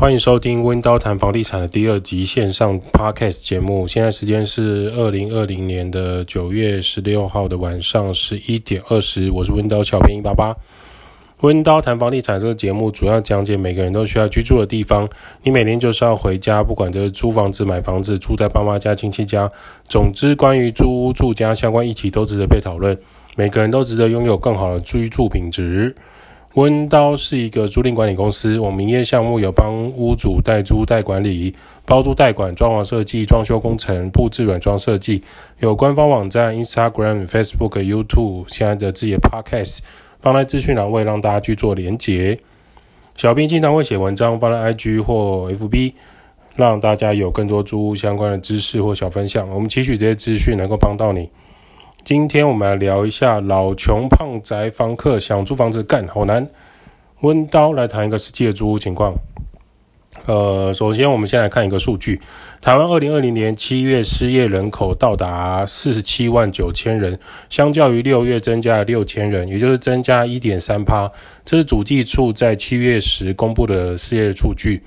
欢迎收听温刀谈房地产的第二集线上 Podcast 节目。现在时间是二零二零年的九月十六号的晚上十一点二十，我是温刀小编一八八。温刀谈房地产这个节目主要讲解每个人都需要居住的地方。你每天就是要回家，不管这是租房子、买房子、住在爸妈家、亲戚家，总之关于租屋住家相关议题都值得被讨论。每个人都值得拥有更好的居住品质。温刀是一个租赁管理公司，我们营业项目有帮屋主代租代管理、包租代管、装潢设计、装修工程、布置软装设计，有官方网站、Instagram、Facebook、YouTube，现在的自己的 Podcast 放在资讯栏位，让大家去做连结。小编经常会写文章放在 IG 或 FB，让大家有更多租屋相关的知识或小分享。我们期许这些资讯能够帮到你。今天我们来聊一下老穷胖宅房客想租房子干好难。温刀来谈一个实际的租屋情况。呃，首先我们先来看一个数据：台湾二零二零年七月失业人口到达四十七万九千人，相较于六月增加了六千人，也就是增加一点三趴。这是主计处在七月时公布的失业数据。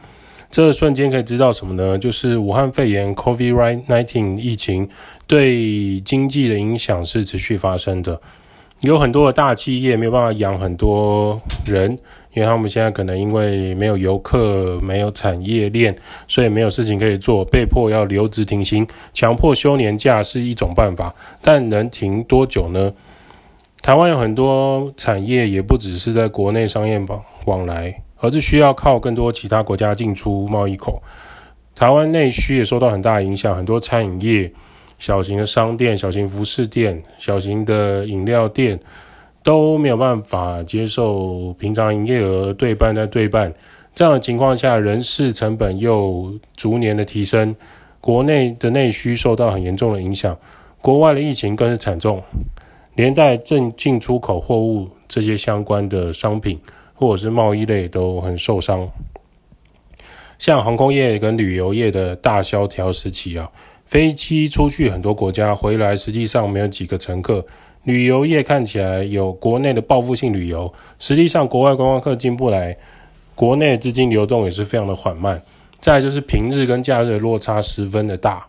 这瞬间可以知道什么呢？就是武汉肺炎 （COVID-19） 疫情对经济的影响是持续发生的。有很多的大企业没有办法养很多人，因为他们现在可能因为没有游客、没有产业链，所以没有事情可以做，被迫要留职停薪，强迫休年假是一种办法，但能停多久呢？台湾有很多产业，也不只是在国内商业往往来。而是需要靠更多其他国家进出贸易口，台湾内需也受到很大影响，很多餐饮业、小型的商店、小型服饰店、小型的饮料店都没有办法接受平常营业额对半再对半，这样的情况下，人事成本又逐年的提升，国内的内需受到很严重的影响，国外的疫情更是惨重，连带正进出口货物这些相关的商品。或者是贸易类都很受伤，像航空业跟旅游业的大萧条时期啊，飞机出去很多国家回来，实际上没有几个乘客。旅游业看起来有国内的报复性旅游，实际上国外观光客进不来，国内资金流动也是非常的缓慢。再就是平日跟假日的落差十分的大，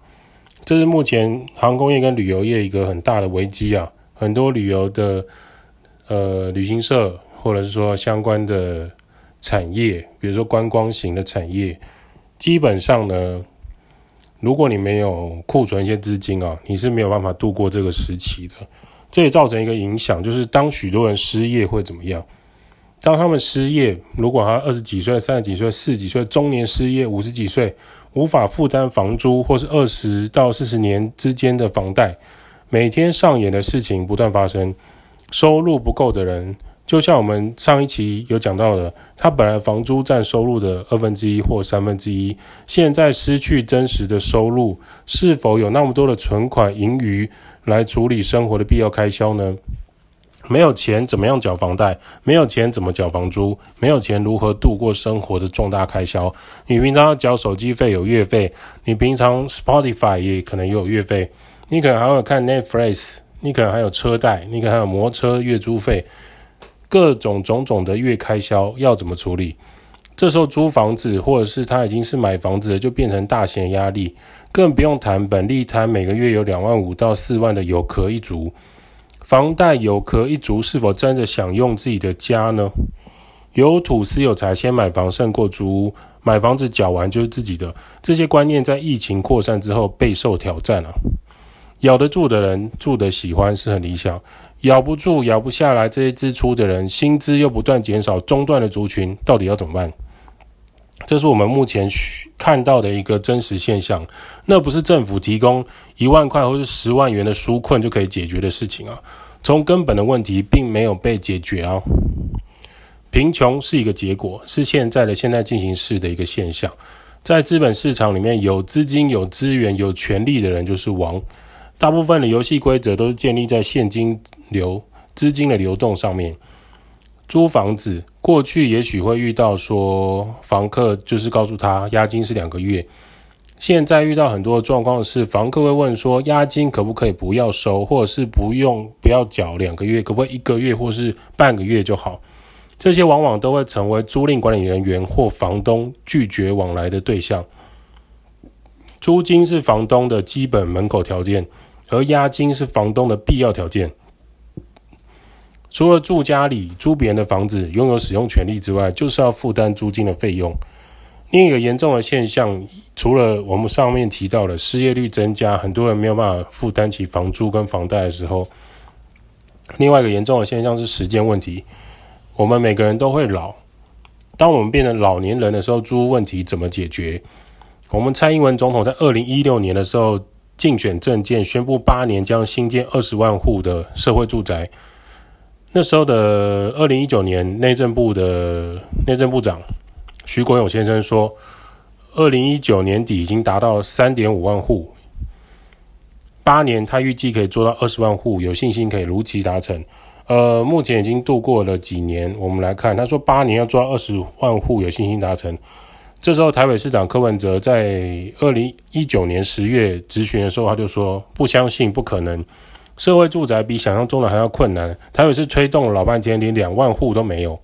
这是目前航空业跟旅游业一个很大的危机啊。很多旅游的呃旅行社。或者是说相关的产业，比如说观光型的产业，基本上呢，如果你没有库存一些资金啊，你是没有办法度过这个时期的。这也造成一个影响，就是当许多人失业会怎么样？当他们失业，如果他二十几岁、三十几岁、四十几岁中年失业，五十几岁无法负担房租，或是二十到四十年之间的房贷，每天上演的事情不断发生，收入不够的人。就像我们上一期有讲到的，他本来房租占收入的二分之一或三分之一，现在失去真实的收入，是否有那么多的存款盈余来处理生活的必要开销呢？没有钱怎么样缴房贷？没有钱怎么缴房租？没有钱如何度过生活的重大开销？你平常要缴手机费有月费，你平常 Spotify 也可能有月费，你可能还会看 Netflix，你可能还有车贷，你可能还有摩托车月租费。各种种种的月开销要怎么处理？这时候租房子，或者是他已经是买房子了，就变成大型压力。更不用谈本利摊每个月有两万五到四万的有壳一族，房贷有壳一族是否真的想用自己的家呢？有土斯有财，先买房胜过租屋，买房子缴完就是自己的。这些观念在疫情扩散之后备受挑战啊！咬得住的人住得喜欢是很理想。咬不住、咬不下来，这些支出的人，薪资又不断减少，中断的族群到底要怎么办？这是我们目前看到的一个真实现象。那不是政府提供一万块或是十万元的纾困就可以解决的事情啊！从根本的问题并没有被解决啊！贫穷是一个结果，是现在的现在进行式的一个现象。在资本市场里面，有资金、有资源、有权利的人就是王。大部分的游戏规则都是建立在现金流、资金的流动上面。租房子过去也许会遇到说，房客就是告诉他押金是两个月。现在遇到很多的状况是，房客会问说，押金可不可以不要收，或者是不用不要缴两个月，可不可以一个月或是半个月就好？这些往往都会成为租赁管理人员或房东拒绝往来的对象。租金是房东的基本门口条件，而押金是房东的必要条件。除了住家里、租别人的房子、拥有使用权利之外，就是要负担租金的费用。另一个严重的现象，除了我们上面提到的失业率增加，很多人没有办法负担起房租跟房贷的时候，另外一个严重的现象是时间问题。我们每个人都会老，当我们变成老年人的时候，租屋问题怎么解决？我们蔡英文总统在二零一六年的时候竞选政见宣布，八年将新建二十万户的社会住宅。那时候的二零一九年，内政部的内政部长徐国勇先生说，二零一九年底已经达到三点五万户，八年他预计可以做到二十万户，有信心可以如期达成。呃，目前已经度过了几年，我们来看，他说八年要做到二十万户，有信心达成。这时候台北市长柯文哲在二零一九年十月质询的时候，他就说不相信，不可能。社会住宅比想象中的还要困难，台北市推动了老半天，连两万户都没有。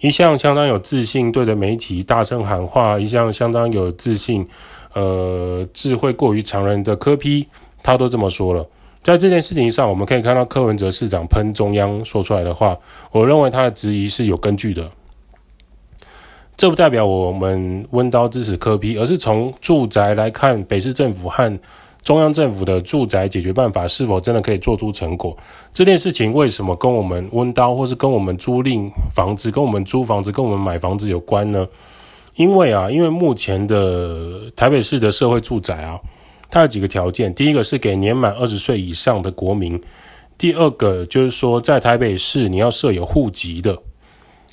一向相当有自信，对着媒体大声喊话，一向相当有自信，呃，智慧过于常人的柯批他都这么说了。在这件事情上，我们可以看到柯文哲市长喷中央说出来的话，我认为他的质疑是有根据的。这不代表我们温刀支持科批而是从住宅来看，北市政府和中央政府的住宅解决办法是否真的可以做出成果？这件事情为什么跟我们温刀，或是跟我们租赁房子、跟我们租房子、跟我们买房子有关呢？因为啊，因为目前的台北市的社会住宅啊，它有几个条件：第一个是给年满二十岁以上的国民；第二个就是说，在台北市你要设有户籍的，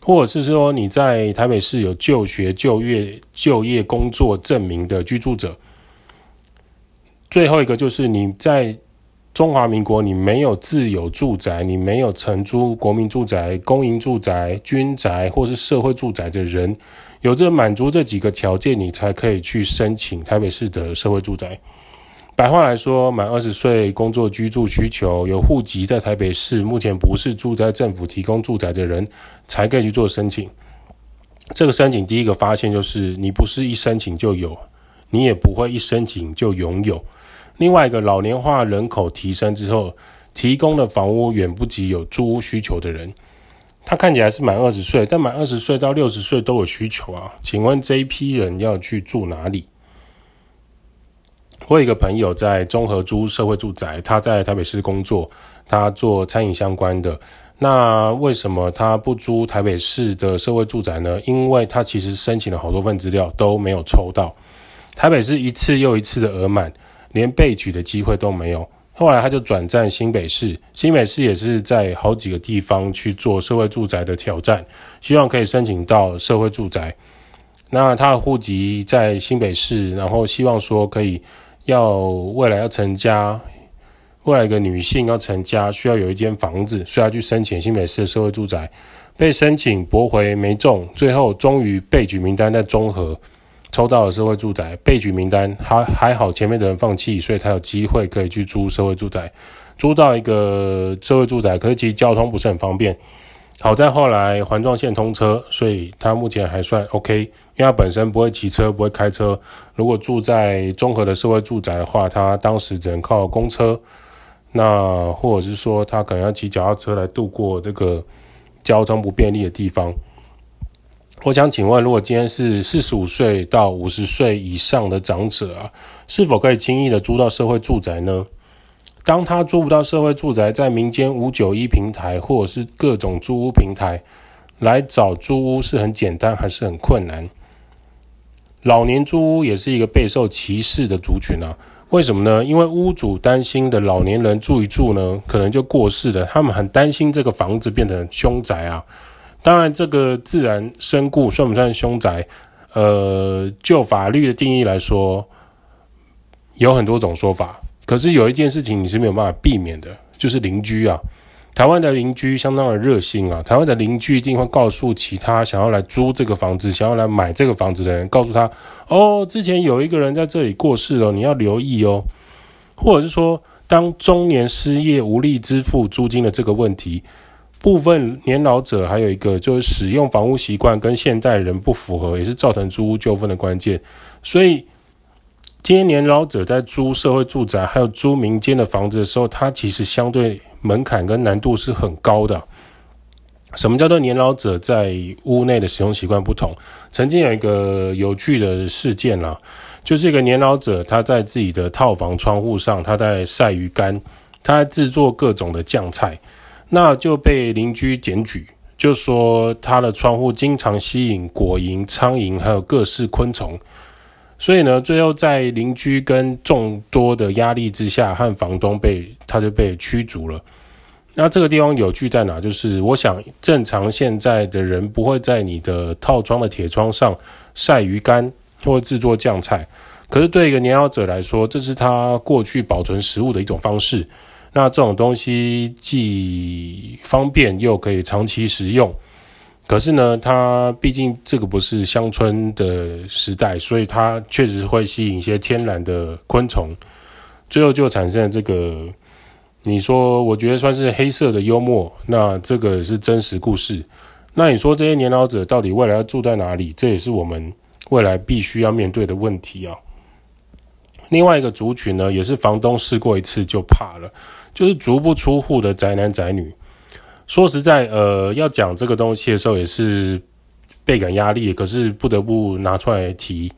或者是说你在台北市有就学、就业、就业工作证明的居住者。最后一个就是你在中华民国，你没有自有住宅，你没有承租国民住宅、公营住宅、军宅或是社会住宅的人，有这满足这几个条件，你才可以去申请台北市的社会住宅。白话来说，满二十岁、工作居住需求、有户籍在台北市，目前不是住在政府提供住宅的人，才可以去做申请。这个申请第一个发现就是，你不是一申请就有，你也不会一申请就拥有。另外一个，老年化人口提升之后，提供的房屋远不及有租屋需求的人。他看起来是满二十岁，但满二十岁到六十岁都有需求啊。请问这一批人要去住哪里？我有一个朋友在综合租社会住宅，他在台北市工作，他做餐饮相关的。那为什么他不租台北市的社会住宅呢？因为他其实申请了好多份资料都没有抽到，台北市一次又一次的额满。连被取的机会都没有，后来他就转战新北市，新北市也是在好几个地方去做社会住宅的挑战，希望可以申请到社会住宅。那他的户籍在新北市，然后希望说可以要未来要成家，未来一个女性要成家需要有一间房子，需要去申请新北市的社会住宅，被申请驳回没中，最后终于备举名单在中和。抽到了社会住宅备举名单，还还好前面的人放弃，所以他有机会可以去租社会住宅，租到一个社会住宅，可是其实交通不是很方便。好在后来环状线通车，所以他目前还算 OK，因为他本身不会骑车，不会开车。如果住在综合的社会住宅的话，他当时只能靠公车，那或者是说他可能要骑脚踏车来度过这个交通不便利的地方。我想请问，如果今天是四十五岁到五十岁以上的长者啊，是否可以轻易的租到社会住宅呢？当他租不到社会住宅，在民间五九一平台或者是各种租屋平台来找租屋是很简单还是很困难？老年租屋也是一个备受歧视的族群啊，为什么呢？因为屋主担心的老年人住一住呢，可能就过世了，他们很担心这个房子变成凶宅啊。当然，这个自然身故算不算凶宅？呃，就法律的定义来说，有很多种说法。可是有一件事情你是没有办法避免的，就是邻居啊。台湾的邻居相当的热心啊，台湾的邻居一定会告诉其他想要来租这个房子、想要来买这个房子的人，告诉他：哦，之前有一个人在这里过世了，你要留意哦。或者是说，当中年失业无力支付租金的这个问题。部分年老者还有一个就是使用房屋习惯跟现代人不符合，也是造成租屋纠纷的关键。所以，今年老者在租社会住宅还有租民间的房子的时候，它其实相对门槛跟难度是很高的。什么叫做年老者在屋内的使用习惯不同？曾经有一个有趣的事件啦，就是一个年老者他在自己的套房窗户上，他在晒鱼干，他在制作各种的酱菜，那就被邻居检举，就说他的窗户经常吸引果蝇、苍蝇还有各式昆虫，所以呢，最后在邻居跟众多的压力之下，和房东被他就被驱逐了。那这个地方有趣在哪？就是我想，正常现在的人不会在你的套装的铁窗上晒鱼干或制作酱菜，可是对一个年老者来说，这是他过去保存食物的一种方式。那这种东西既方便又可以长期食用，可是呢，它毕竟这个不是乡村的时代，所以它确实会吸引一些天然的昆虫，最后就产生这个。你说，我觉得算是黑色的幽默。那这个是真实故事。那你说这些年老者到底未来要住在哪里？这也是我们未来必须要面对的问题啊。另外一个族群呢，也是房东试过一次就怕了，就是足不出户的宅男宅女。说实在，呃，要讲这个东西的时候也是倍感压力，可是不得不拿出来提。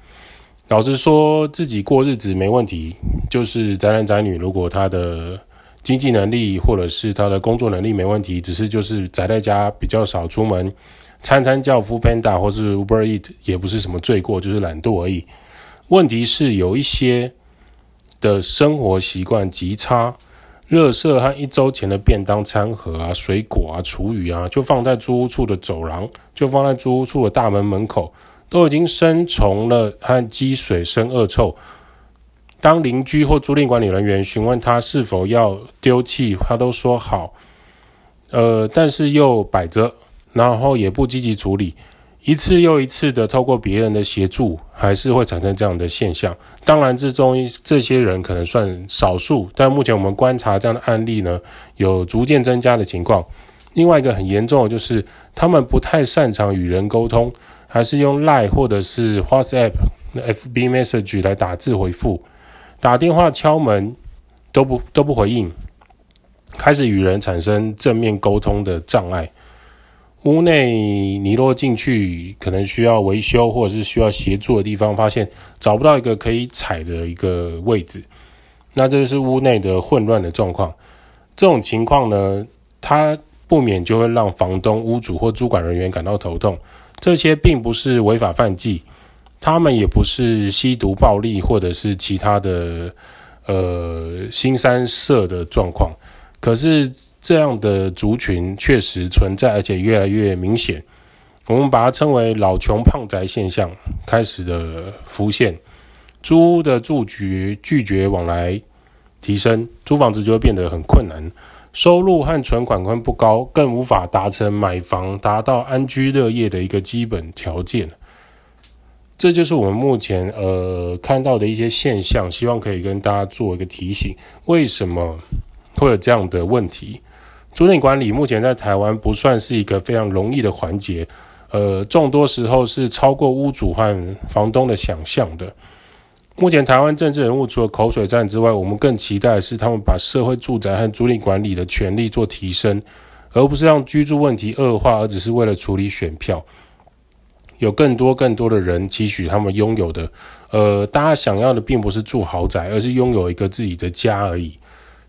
老实说，自己过日子没问题，就是宅男宅女，如果他的经济能力或者是他的工作能力没问题，只是就是宅在家比较少出门，餐餐叫 f o o Panda 或是 Uber Eat 也不是什么罪过，就是懒惰而已。问题是有一些的生活习惯极差，热色和一周前的便当餐盒啊、水果啊、厨余啊，就放在租屋处的走廊，就放在租屋处的大门门口，都已经生虫了和积水生恶臭。当邻居或租赁管理人员询问他是否要丢弃，他都说好，呃，但是又摆着，然后也不积极处理，一次又一次的透过别人的协助，还是会产生这样的现象。当然，之中这些人可能算少数，但目前我们观察这样的案例呢，有逐渐增加的情况。另外一个很严重的就是，他们不太擅长与人沟通，还是用 Line 或者是 WhatsApp、FB Message 来打字回复。打电话敲门都不都不回应，开始与人产生正面沟通的障碍。屋内你若进去，可能需要维修或者是需要协助的地方，发现找不到一个可以踩的一个位置，那这就是屋内的混乱的状况。这种情况呢，它不免就会让房东、屋主或主管人员感到头痛。这些并不是违法犯纪。他们也不是吸毒暴力，或者是其他的呃新三色的状况，可是这样的族群确实存在，而且越来越明显。我们把它称为“老穷胖宅”现象开始的浮现，租屋的住局拒绝往来提升，租房子就会变得很困难，收入和存款会不高，更无法达成买房达到安居乐业的一个基本条件。这就是我们目前呃看到的一些现象，希望可以跟大家做一个提醒：为什么会有这样的问题？租赁管理目前在台湾不算是一个非常容易的环节，呃，众多时候是超过屋主和房东的想象的。目前台湾政治人物除了口水战之外，我们更期待的是他们把社会住宅和租赁管理的权利做提升，而不是让居住问题恶化，而只是为了处理选票。有更多更多的人期许他们拥有的，呃，大家想要的并不是住豪宅，而是拥有一个自己的家而已。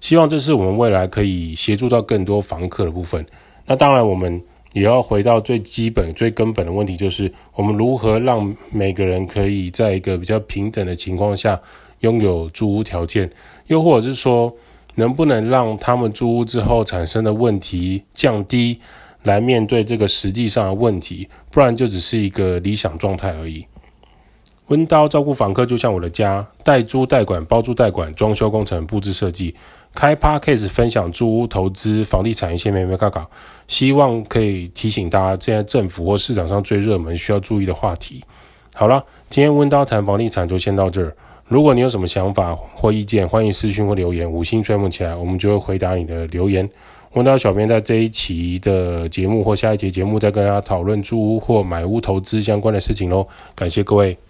希望这是我们未来可以协助到更多房客的部分。那当然，我们也要回到最基本、最根本的问题，就是我们如何让每个人可以在一个比较平等的情况下拥有住屋条件，又或者是说，能不能让他们租屋之后产生的问题降低？来面对这个实际上的问题，不然就只是一个理想状态而已。温刀照顾房客就像我的家，代租代管、包租代管、装修工程、布置设计，开 Podcast 分享租屋投资、房地产一些眉眉角角，希望可以提醒大家，现在政府或市场上最热门需要注意的话题。好了，今天温叨谈房地产就先到这儿。如果你有什么想法或意见，欢迎私讯或留言，五星吹捧起来，我们就会回答你的留言。温叨小编在这一期的节目或下一节节目再跟大家讨论租屋或买屋投资相关的事情喽。感谢各位。